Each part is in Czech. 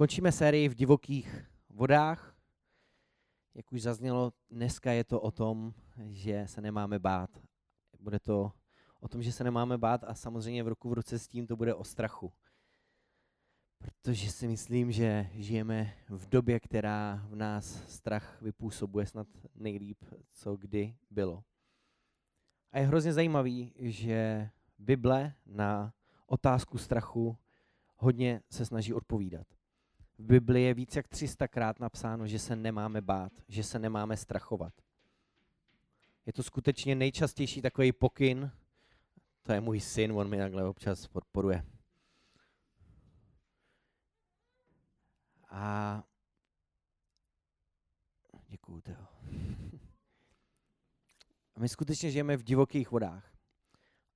Končíme sérii v divokých vodách. Jak už zaznělo, dneska je to o tom, že se nemáme bát. Bude to o tom, že se nemáme bát a samozřejmě v ruku v ruce s tím to bude o strachu. Protože si myslím, že žijeme v době, která v nás strach vypůsobuje snad nejlíp, co kdy bylo. A je hrozně zajímavý, že Bible na otázku strachu hodně se snaží odpovídat. V Bibli je více jak 300 krát napsáno, že se nemáme bát, že se nemáme strachovat. Je to skutečně nejčastější takový pokyn. To je můj syn, on mi takhle občas podporuje. A děkuju, Teo. A my skutečně žijeme v divokých vodách.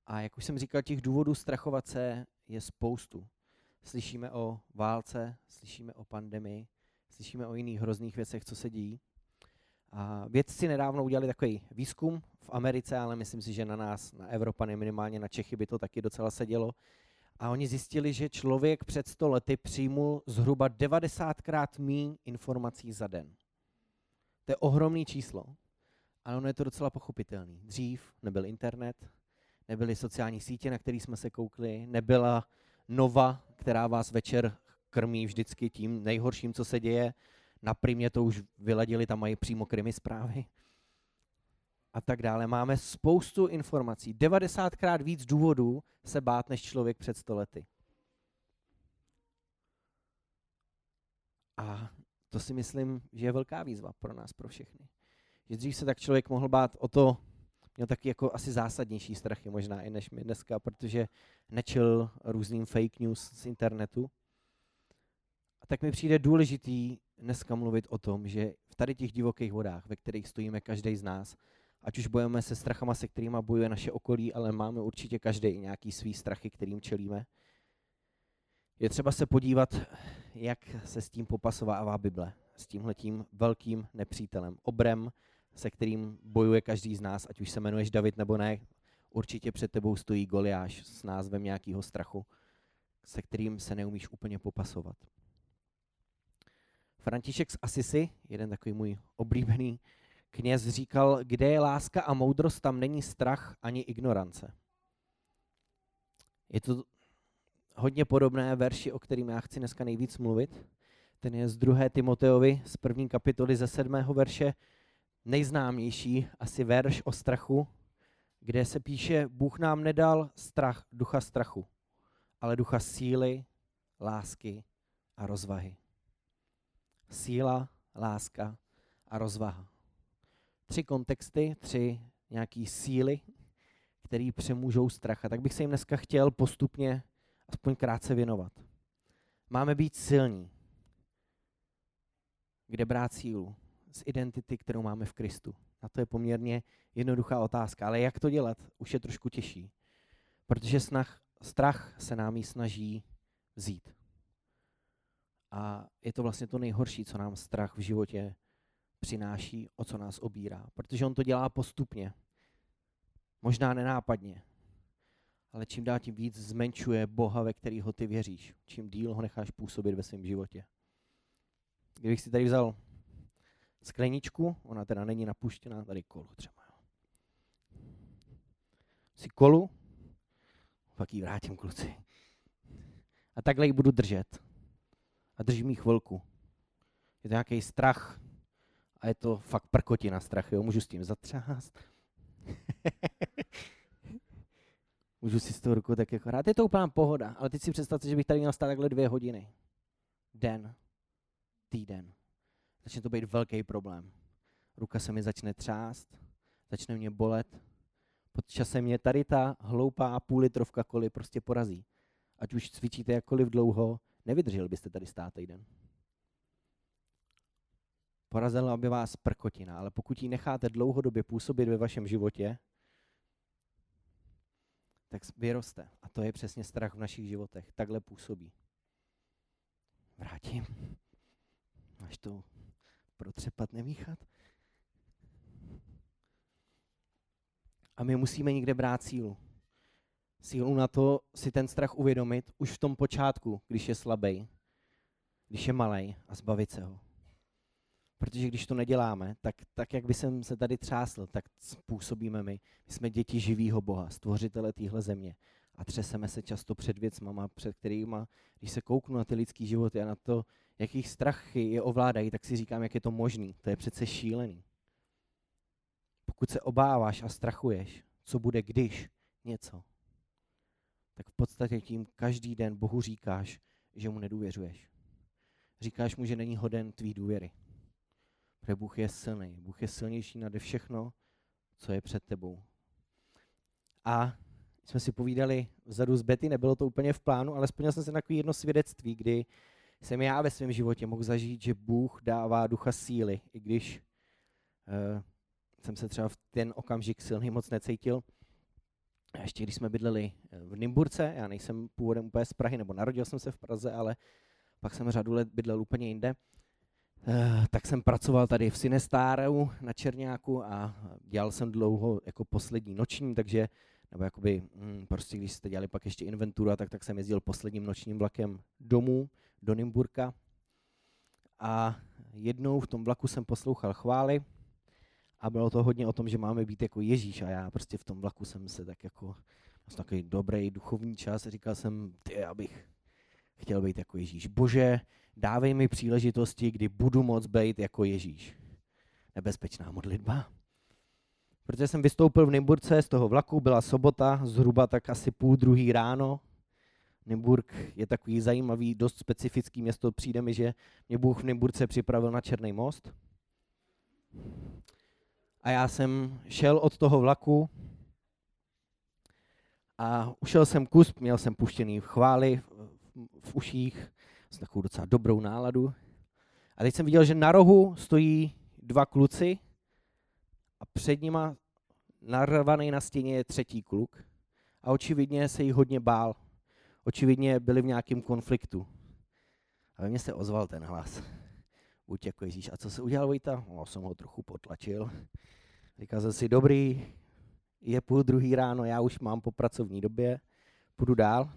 A jak už jsem říkal, těch důvodů strachovat se je spoustu. Slyšíme o válce, slyšíme o pandemii, slyšíme o jiných hrozných věcech, co se dějí. A vědci nedávno udělali takový výzkum v Americe, ale myslím si, že na nás, na Evropany, minimálně na Čechy by to taky docela sedělo. A oni zjistili, že člověk před 100 lety přijmul zhruba 90krát méně informací za den. To je ohromný číslo, ale ono je to docela pochopitelný. Dřív nebyl internet, nebyly sociální sítě, na které jsme se koukli, nebyla nova, která vás večer krmí vždycky tím nejhorším, co se děje. Na primě to už vyladili, tam mají přímo krimi zprávy. A tak dále. Máme spoustu informací. 90krát víc důvodů se bát než člověk před stolety. A to si myslím, že je velká výzva pro nás, pro všechny. Že dřív se tak člověk mohl bát o to, měl taky jako asi zásadnější strachy možná i než my dneska, protože nečil různým fake news z internetu. A tak mi přijde důležitý dneska mluvit o tom, že v tady těch divokých vodách, ve kterých stojíme každý z nás, ať už bojujeme se strachama, se kterými bojuje naše okolí, ale máme určitě každý i nějaký svý strachy, kterým čelíme, je třeba se podívat, jak se s tím popasovává Bible, s tímhletím velkým nepřítelem, obrem, se kterým bojuje každý z nás, ať už se jmenuješ David nebo ne, určitě před tebou stojí Goliáš s názvem nějakého strachu, se kterým se neumíš úplně popasovat. František z Asisi, jeden takový můj oblíbený kněz, říkal, kde je láska a moudrost, tam není strach ani ignorance. Je to hodně podobné verši, o kterým já chci dneska nejvíc mluvit. Ten je z 2. Timoteovi, z první kapitoly ze 7. verše, nejznámější asi verš o strachu, kde se píše, Bůh nám nedal strach, ducha strachu, ale ducha síly, lásky a rozvahy. Síla, láska a rozvaha. Tři kontexty, tři nějaký síly, které přemůžou strach. A tak bych se jim dneska chtěl postupně aspoň krátce věnovat. Máme být silní. Kde brát sílu? Z identity, kterou máme v Kristu? A to je poměrně jednoduchá otázka, ale jak to dělat, už je trošku těžší. Protože snah, strach se nám ji snaží vzít. A je to vlastně to nejhorší, co nám strach v životě přináší, o co nás obírá. Protože on to dělá postupně. Možná nenápadně. Ale čím dál tím víc zmenšuje Boha, ve kterého ty věříš. Čím díl ho necháš působit ve svém životě. Kdybych si tady vzal skleničku, ona teda není napuštěná, tady kolo třeba. Si kolu, pak ji vrátím kluci. A takhle ji budu držet. A držím ji chvilku. Je to nějaký strach a je to fakt prkotina strach, jo? můžu s tím zatřást. můžu si s tou rukou tak jako hrát. Je to úplná pohoda, ale teď si představte, že bych tady měl stát takhle dvě hodiny. Den, týden začne to být velký problém. Ruka se mi začne třást, začne mě bolet. Pod časem mě tady ta hloupá půl litrovka koli prostě porazí. Ať už cvičíte jakkoliv dlouho, nevydržel byste tady stát týden. Porazila by vás prkotina, ale pokud ji necháte dlouhodobě působit ve vašem životě, tak vyroste. A to je přesně strach v našich životech. Takhle působí. Vrátím. Máš to protřepat, nemíchat. A my musíme někde brát sílu. Sílu na to si ten strach uvědomit už v tom počátku, když je slabý. když je malý a zbavit se ho. Protože když to neděláme, tak, tak jak by jsem se tady třásl, tak způsobíme my. My jsme děti živýho Boha, stvořitele téhle země. A třeseme se často před věcma, před kterými, když se kouknu na ty lidský životy a na to, jakých strachy je ovládají, tak si říkám, jak je to možný. To je přece šílený. Pokud se obáváš a strachuješ, co bude když něco, tak v podstatě tím každý den Bohu říkáš, že mu nedůvěřuješ. Říkáš mu, že není hoden tvý důvěry. Protože Bůh je silný. Bůh je silnější nade všechno, co je před tebou. A jsme si povídali vzadu z Betty, nebylo to úplně v plánu, ale splnil jsem se na takové jedno svědectví, kdy jsem já ve svém životě mohl zažít, že Bůh dává ducha síly, i když uh, jsem se třeba v ten okamžik silný moc necítil. A ještě když jsme bydleli eh, v Nymburce, já nejsem původem úplně z Prahy, nebo narodil jsem se v Praze, ale pak jsem řadu let bydlel úplně jinde, uh, tak jsem pracoval tady v Sinestáru na Černáku a dělal jsem dlouho jako poslední noční, takže nebo jakoby, hm, prostě když jste dělali pak ještě inventuru, tak, tak jsem jezdil posledním nočním vlakem domů do Nymburka. A jednou v tom vlaku jsem poslouchal chvály a bylo to hodně o tom, že máme být jako Ježíš a já prostě v tom vlaku jsem se tak jako, takový dobrý duchovní čas a říkal jsem, ty, abych chtěl být jako Ježíš. Bože, dávej mi příležitosti, kdy budu moc být jako Ježíš. Nebezpečná modlitba. Protože jsem vystoupil v Nymburce z toho vlaku, byla sobota, zhruba tak asi půl druhý ráno. Nymburk je takový zajímavý, dost specifický město. Přijde mi, že mě Bůh v Nymburce připravil na Černý most. A já jsem šel od toho vlaku a ušel jsem kus, měl jsem puštěný v chváli v uších, s takovou docela dobrou náladu. A teď jsem viděl, že na rohu stojí dva kluci a před nima narvaný na stěně je třetí kluk a očividně se jí hodně bál. Očividně byli v nějakém konfliktu. A ve mně se ozval ten hlas. Buď jako Ježíš. A co se udělal Vojta? No, jsem ho trochu potlačil. Říkal jsem si, dobrý, je půl druhý ráno, já už mám po pracovní době, půjdu dál.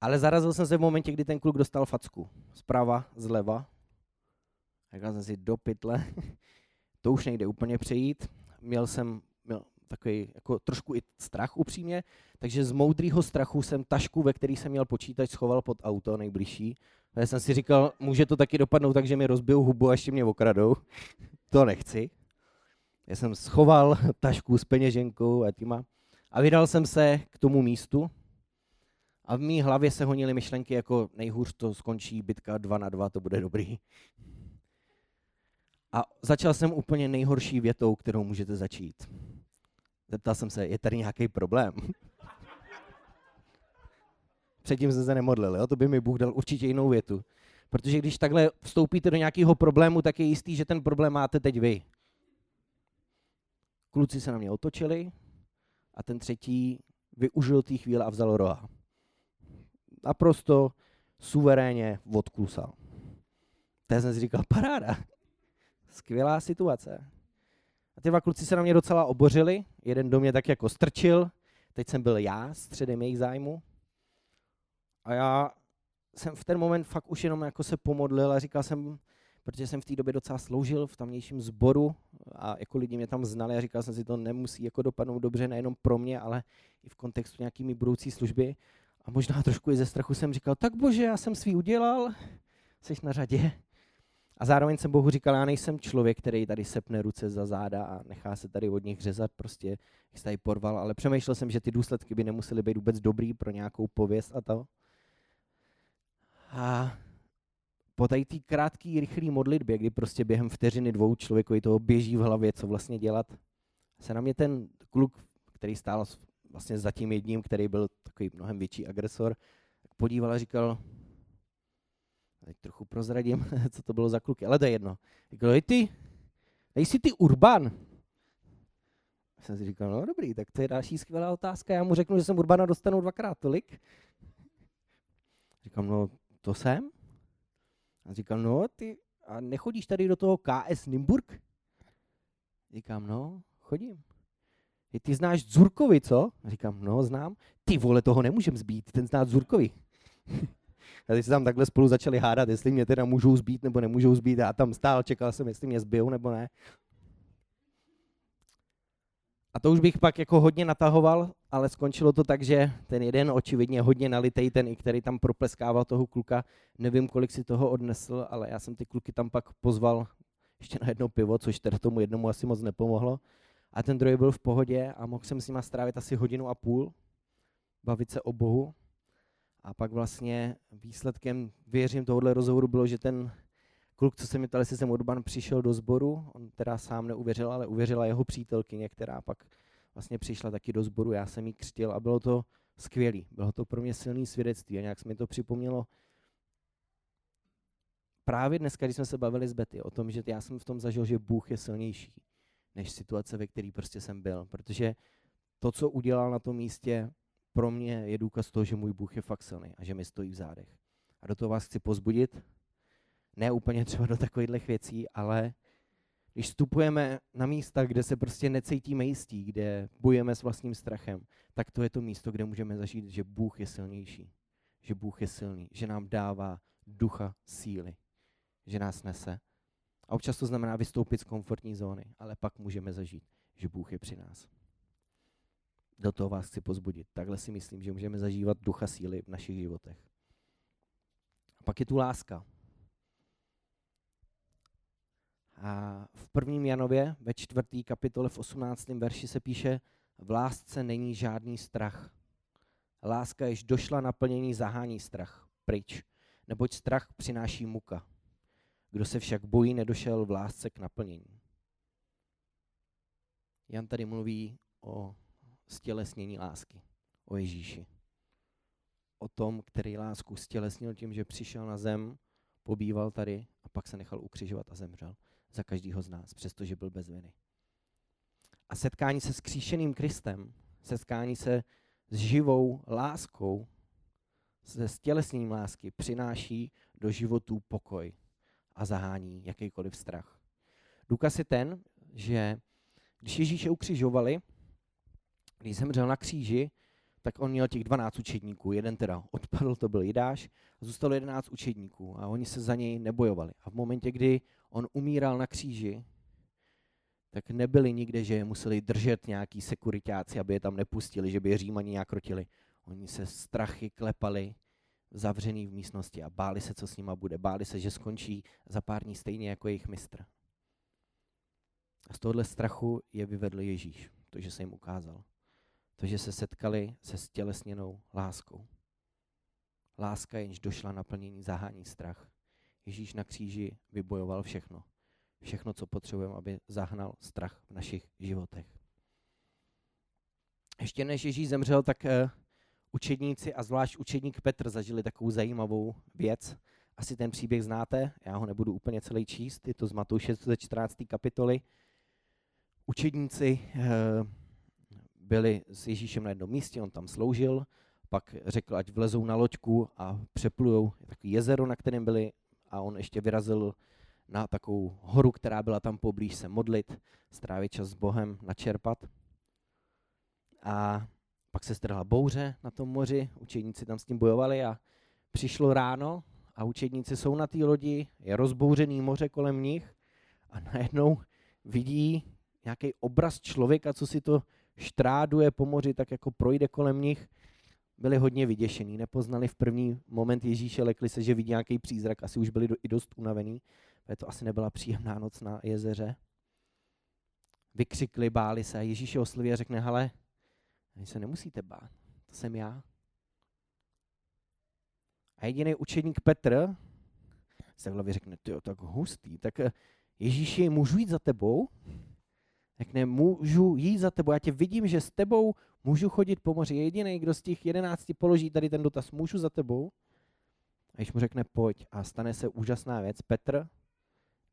Ale zarazil jsem se v momentě, kdy ten kluk dostal facku. Zprava, zleva. Říkal jsem si, do pytle, to už nejde úplně přejít. Měl jsem měl takový jako trošku i strach upřímně, takže z moudrýho strachu jsem tašku, ve který jsem měl počítač, schoval pod auto nejbližší. Já jsem si říkal, může to taky dopadnout tak, že mi rozbijou hubu a ještě mě okradou. to nechci. Já jsem schoval tašku s peněženkou a týma a vydal jsem se k tomu místu a v mý hlavě se honily myšlenky jako nejhůř to skončí, bitka 2 na 2, to bude dobrý. A začal jsem úplně nejhorší větou, kterou můžete začít. Zeptal jsem se, je tady nějaký problém? Předtím jsem se nemodlil, jo? to by mi Bůh dal určitě jinou větu. Protože když takhle vstoupíte do nějakého problému, tak je jistý, že ten problém máte teď vy. Kluci se na mě otočili a ten třetí využil té chvíle a vzal roha. Naprosto suverénně odklusal. To jsem si říkal, paráda. Skvělá situace. Ty dva kluci se na mě docela obořili. Jeden do mě tak jako strčil. Teď jsem byl já středem jejich zájmu. A já jsem v ten moment fakt už jenom jako se pomodlil a říkal jsem, protože jsem v té době docela sloužil v tamnějším sboru a jako lidi mě tam znali a říkal jsem si, to nemusí jako dopadnout dobře nejenom pro mě, ale i v kontextu nějakými budoucí služby. A možná trošku i ze strachu jsem říkal, tak bože, já jsem svý udělal, jsi na řadě. A zároveň jsem Bohu říkal, já nejsem člověk, který tady sepne ruce za záda a nechá se tady od nich řezat, prostě jich tady porval, ale přemýšlel jsem, že ty důsledky by nemusely být vůbec dobrý pro nějakou pověst a to. A po tady té krátké, rychlé modlitbě, kdy prostě během vteřiny dvou člověkovi toho běží v hlavě, co vlastně dělat, se na mě ten kluk, který stál vlastně za tím jedním, který byl takový mnohem větší agresor, podíval a říkal, teď trochu prozradím, co to bylo za kluky, ale to je jedno. Říkal, ty, nejsi ty Urban? Jsem si říkal, no dobrý, tak to je další skvělá otázka. Já mu řeknu, že jsem Urbana dostanu dvakrát tolik. Říkám, no to jsem. A říkám, no ty, a nechodíš tady do toho KS Nymburk? Říkám, no, chodím. I ty znáš Zurkovi, co? Říkám, no, znám. Ty vole, toho nemůžem zbít, ten zná Zurkovi. A teď se tam takhle spolu začali hádat, jestli mě teda můžou zbít nebo nemůžou zbít. Já tam stál, čekal jsem, jestli mě zbijou nebo ne. A to už bych pak jako hodně natahoval, ale skončilo to tak, že ten jeden očividně hodně nalitej, ten i který tam propleskával toho kluka, nevím, kolik si toho odnesl, ale já jsem ty kluky tam pak pozval ještě na jedno pivo, což teda tomu jednomu asi moc nepomohlo. A ten druhý byl v pohodě a mohl jsem s ním strávit asi hodinu a půl, bavit se o Bohu. A pak vlastně výsledkem, věřím, tohohle rozhovoru bylo, že ten kluk, co se mi ptal, jestli jsem Urban přišel do sboru, on teda sám neuvěřil, ale uvěřila jeho přítelkyně, která pak vlastně přišla taky do sboru, já jsem jí křtil a bylo to skvělý. Bylo to pro mě silný svědectví a nějak se mi to připomnělo právě dneska, když jsme se bavili s Betty o tom, že já jsem v tom zažil, že Bůh je silnější než situace, ve které prostě jsem byl. Protože to, co udělal na tom místě, pro mě je důkaz toho, že můj Bůh je fakt silný a že mi stojí v zádech. A do toho vás chci pozbudit, ne úplně třeba do takových věcí, ale když vstupujeme na místa, kde se prostě necítíme jistí, kde bojujeme s vlastním strachem, tak to je to místo, kde můžeme zažít, že Bůh je silnější. Že Bůh je silný, že nám dává ducha síly, že nás nese. A občas to znamená vystoupit z komfortní zóny, ale pak můžeme zažít, že Bůh je při nás. Do toho vás chci pozbudit. Takhle si myslím, že můžeme zažívat ducha síly v našich životech. A pak je tu láska. A v prvním Janově ve čtvrtý kapitole v 18. verši se píše, v lásce není žádný strach. Láska, jež došla naplnění, zahání strach pryč, neboť strach přináší muka. Kdo se však bojí, nedošel v lásce k naplnění. Jan tady mluví o stělesnění lásky, o Ježíši. O tom, který lásku stělesnil tím, že přišel na zem, pobýval tady a pak se nechal ukřižovat a zemřel za každého z nás, přestože byl bez viny. A setkání se s kříšeným Kristem, setkání se s živou láskou, se stělesněním lásky přináší do životů pokoj a zahání jakýkoliv strach. Důkaz je ten, že když Ježíše ukřižovali, když zemřel na kříži, tak on měl těch 12 učedníků. Jeden teda odpadl, to byl Jidáš, a zůstalo 11 učedníků a oni se za něj nebojovali. A v momentě, kdy on umíral na kříži, tak nebyli nikde, že je museli držet nějaký sekuritáci, aby je tam nepustili, že by je Římani nějak rotili. Oni se strachy klepali zavřený v místnosti a báli se, co s nima bude. Báli se, že skončí za pár dní stejně jako jejich mistr. A z tohohle strachu je vyvedl Ježíš, to, že se jim ukázal. To, že se setkali se stělesněnou láskou. Láska, jenž došla naplnění, zahání strach. Ježíš na kříži vybojoval všechno. Všechno, co potřebujeme, aby zahnal strach v našich životech. Ještě než Ježíš zemřel, tak uh, učedníci a zvlášť učedník Petr zažili takovou zajímavou věc. Asi ten příběh znáte, já ho nebudu úplně celý číst, je to z Matouše ze 14. kapitoly. Učedníci uh, byli s Ježíšem na jednom místě, on tam sloužil, pak řekl, ať vlezou na loďku a přeplujou takový jezero, na kterém byli a on ještě vyrazil na takovou horu, která byla tam poblíž se modlit, strávit čas s Bohem, načerpat. A pak se strhla bouře na tom moři, učedníci tam s tím bojovali a přišlo ráno a učedníci jsou na té lodi, je rozbouřený moře kolem nich a najednou vidí nějaký obraz člověka, co si to štráduje po moři, tak jako projde kolem nich. Byli hodně vyděšení, nepoznali v první moment Ježíše, lekli se, že vidí nějaký přízrak, asi už byli i dost unavený, protože to asi nebyla příjemná noc na jezeře. Vykřikli, báli se a Ježíš je osloví a řekne, hele, vy se nemusíte bát, to jsem já. A jediný učedník Petr se v hlavě řekne, ty tak hustý, tak eh, Ježíši, můžu jít za tebou? Řekne, můžu jít za tebou, já tě vidím, že s tebou můžu chodit po moři. Jediný, kdo z těch jedenácti položí tady ten dotaz, můžu za tebou? A když mu řekne, pojď a stane se úžasná věc, Petr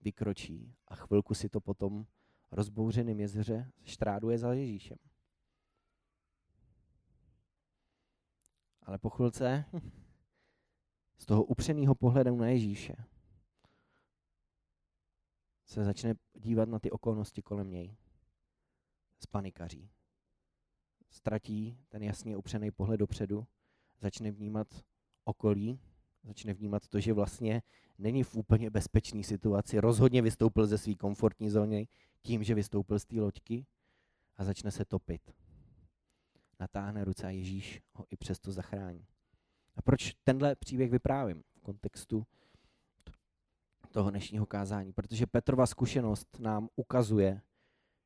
vykročí a chvilku si to potom rozbouřeným jezeře štráduje za Ježíšem. Ale po chvilce z toho upřeného pohledu na Ježíše se začne dívat na ty okolnosti kolem něj. Spanikaří. Ztratí ten jasně upřený pohled dopředu, začne vnímat okolí, Začne vnímat to, že vlastně není v úplně bezpečné situaci. Rozhodně vystoupil ze své komfortní zóny tím, že vystoupil z té loďky a začne se topit. Natáhne ruce a Ježíš ho i přesto zachrání. A proč tenhle příběh vyprávím v kontextu toho dnešního kázání? Protože Petrova zkušenost nám ukazuje,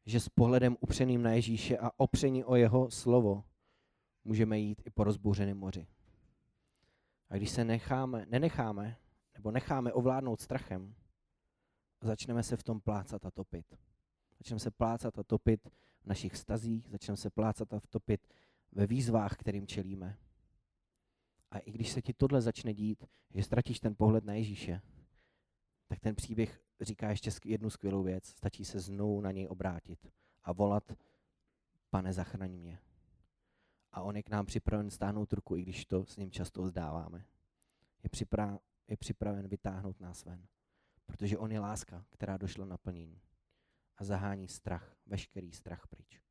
že s pohledem upřeným na Ježíše a opření o jeho slovo můžeme jít i po rozbouřeném moři. A když se necháme, nenecháme, nebo necháme ovládnout strachem, začneme se v tom plácat a topit. Začneme se plácat a topit v našich stazích, začneme se plácat a topit ve výzvách, kterým čelíme. A i když se ti tohle začne dít, že ztratíš ten pohled na Ježíše, tak ten příběh říká ještě jednu skvělou věc. Stačí se znovu na něj obrátit a volat, pane, zachraň mě. A on je k nám připraven stáhnout ruku, i když to s ním často vzdáváme. Je, připra- je připraven vytáhnout nás ven. Protože on je láska, která došla na plnění. A zahání strach, veškerý strach pryč.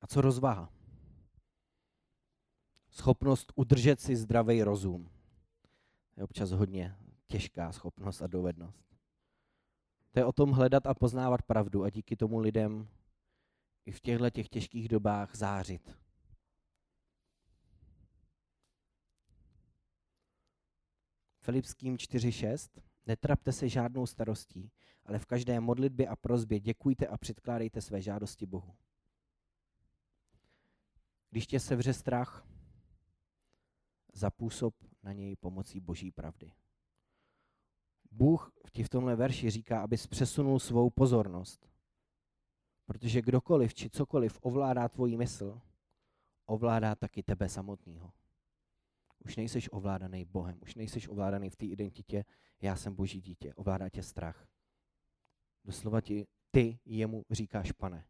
A co rozvaha? Schopnost udržet si zdravý rozum. Je občas hodně těžká schopnost a dovednost. To je o tom hledat a poznávat pravdu a díky tomu lidem i v těchto těch těžkých dobách zářit. Filipským 4.6. Netrapte se žádnou starostí, ale v každé modlitbě a prozbě děkujte a předkládejte své žádosti Bohu. Když tě sevře strach, zapůsob na něj pomocí boží pravdy. Bůh ti v tomhle verši říká, abys přesunul svou pozornost. Protože kdokoliv či cokoliv ovládá tvoji mysl, ovládá taky tebe samotného. Už nejseš ovládaný Bohem, už nejseš ovládaný v té identitě, já jsem boží dítě, ovládá tě strach. Doslova ti, ty jemu říkáš pane.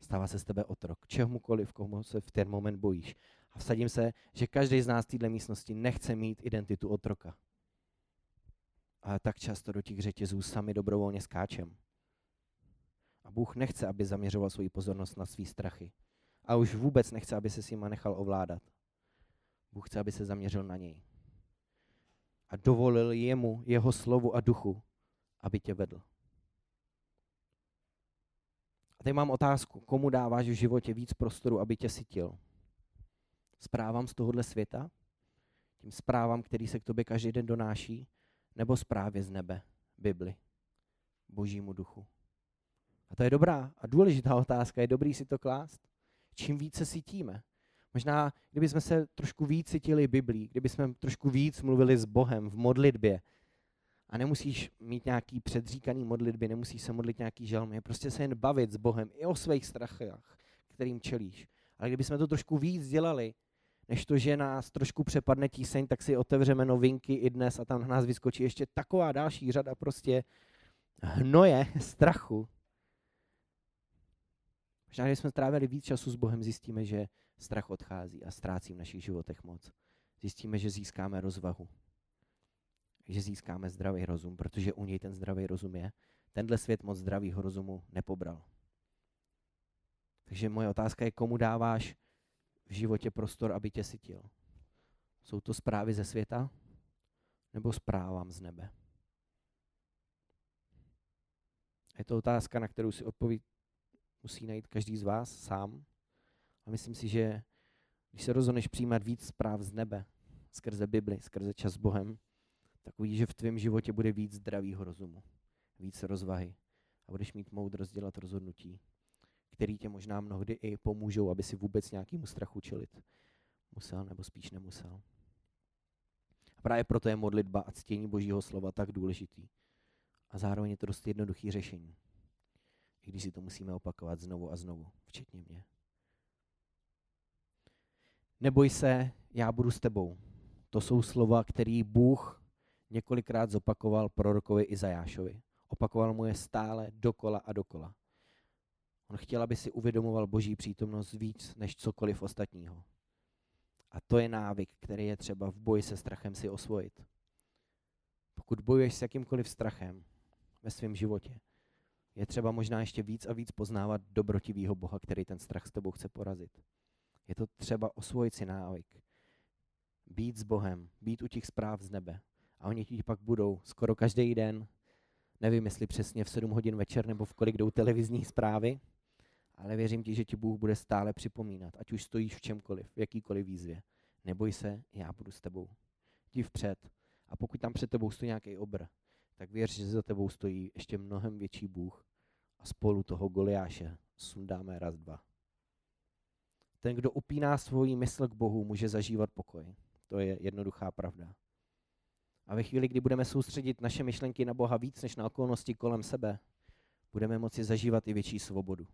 Stává se z tebe otrok, čehokoliv, komu se v ten moment bojíš. A vsadím se, že každý z nás v této místnosti nechce mít identitu otroka. Ale tak často do těch řetězů sami dobrovolně skáčem. A Bůh nechce, aby zaměřoval svoji pozornost na svý strachy. A už vůbec nechce, aby se s nima nechal ovládat. Bůh chce, aby se zaměřil na něj. A dovolil jemu, jeho slovu a duchu, aby tě vedl. A teď mám otázku, komu dáváš v životě víc prostoru, aby tě sytil? Zprávám z tohohle světa? Tím zprávám, který se k tobě každý den donáší? Nebo zprávě z nebe, Bibli, božímu duchu? A to je dobrá a důležitá otázka, je dobrý si to klást. Čím více cítíme. Možná, kdybychom se trošku víc cítili Biblí, kdybychom trošku víc mluvili s Bohem v modlitbě, a nemusíš mít nějaký předříkaný modlitby, nemusíš se modlit nějaký žalmy, prostě se jen bavit s Bohem i o svých strachách, kterým čelíš. Ale kdybychom to trošku víc dělali, než to, že nás trošku přepadne tíseň, tak si otevřeme novinky i dnes a tam na nás vyskočí ještě taková další řada prostě hnoje, strachu. Možná, když jsme trávili víc času s Bohem, zjistíme, že strach odchází a ztrácí v našich životech moc. Zjistíme, že získáme rozvahu. Že získáme zdravý rozum, protože u něj ten zdravý rozum je. Tenhle svět moc zdravýho rozumu nepobral. Takže moje otázka je, komu dáváš v životě prostor, aby tě sytil? Jsou to zprávy ze světa nebo zprávám z nebe? Je to otázka, na kterou si odpoví musí najít každý z vás sám. A myslím si, že když se rozhodneš přijímat víc zpráv z nebe, skrze Bibli, skrze čas s Bohem, tak uvidíš, že v tvém životě bude víc zdravého rozumu, víc rozvahy a budeš mít moudrost dělat rozhodnutí, který tě možná mnohdy i pomůžou, aby si vůbec nějakému strachu čelit musel nebo spíš nemusel. A právě proto je modlitba a ctění Božího slova tak důležitý. A zároveň je to dost jednoduchý řešení. I když si to musíme opakovat znovu a znovu, včetně mě. Neboj se, já budu s tebou. To jsou slova, které Bůh několikrát zopakoval prorokovi Izajášovi. Opakoval mu je stále dokola a dokola. On chtěl, aby si uvědomoval boží přítomnost víc než cokoliv ostatního. A to je návyk, který je třeba v boji se strachem si osvojit. Pokud bojuješ s jakýmkoliv strachem ve svém životě, je třeba možná ještě víc a víc poznávat dobrotivýho Boha, který ten strach s tebou chce porazit. Je to třeba osvojit si návyk, být s Bohem, být u těch zpráv z nebe. A oni ti pak budou skoro každý den, nevím, jestli přesně v 7 hodin večer nebo v kolik jdou televizní zprávy, ale věřím ti, že ti Bůh bude stále připomínat, ať už stojíš v čemkoliv, v jakýkoliv výzvě. Neboj se, já budu s tebou. Jdi vpřed. A pokud tam před tebou stojí nějaký obr, tak věř, že za tebou stojí ještě mnohem větší Bůh a spolu toho Goliáše sundáme raz, dva. Ten, kdo upíná svoji mysl k Bohu, může zažívat pokoj. To je jednoduchá pravda. A ve chvíli, kdy budeme soustředit naše myšlenky na Boha víc než na okolnosti kolem sebe, budeme moci zažívat i větší svobodu.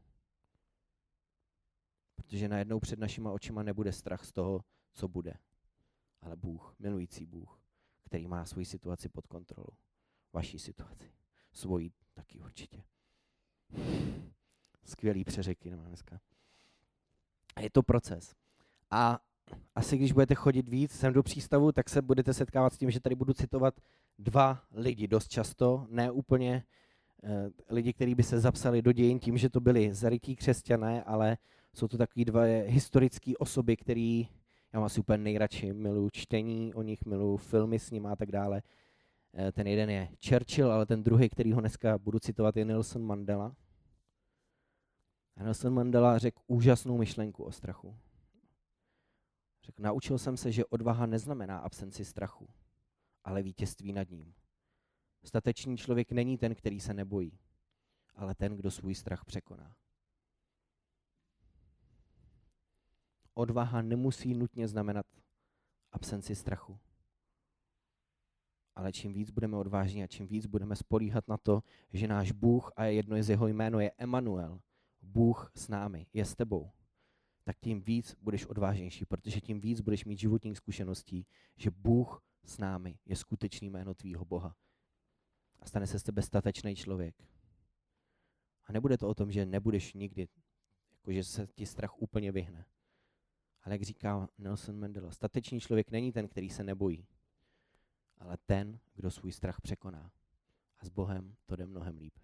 Protože najednou před našima očima nebude strach z toho, co bude, ale Bůh, milující Bůh, který má svoji situaci pod kontrolou. Vaší situaci. Svoji taky určitě. Skvělý přeřeky nemám dneska. A je to proces. A asi když budete chodit víc sem do přístavu, tak se budete setkávat s tím, že tady budu citovat dva lidi dost často, ne úplně eh, lidi, kteří by se zapsali do dějin tím, že to byli zarytí křesťané, ale jsou to takový dva historické osoby, který já mám asi úplně nejradši, miluji čtení o nich, miluji filmy s nimi a tak dále. Eh, ten jeden je Churchill, ale ten druhý, který ho dneska budu citovat, je Nelson Mandela. A Nelson Mandela řekl úžasnou myšlenku o strachu. Řekl, naučil jsem se, že odvaha neznamená absenci strachu, ale vítězství nad ním. Statečný člověk není ten, který se nebojí, ale ten, kdo svůj strach překoná. Odvaha nemusí nutně znamenat absenci strachu. Ale čím víc budeme odvážní a čím víc budeme spolíhat na to, že náš Bůh, a jedno z jeho jméno je Emanuel, Bůh s námi, je s tebou, tak tím víc budeš odvážnější, protože tím víc budeš mít životních zkušeností, že Bůh s námi je skutečný jméno tvýho Boha. A stane se z tebe statečný člověk. A nebude to o tom, že nebudeš nikdy, jakože se ti strach úplně vyhne. Ale jak říká Nelson Mandela, statečný člověk není ten, který se nebojí, ale ten, kdo svůj strach překoná. A s Bohem to jde mnohem líp.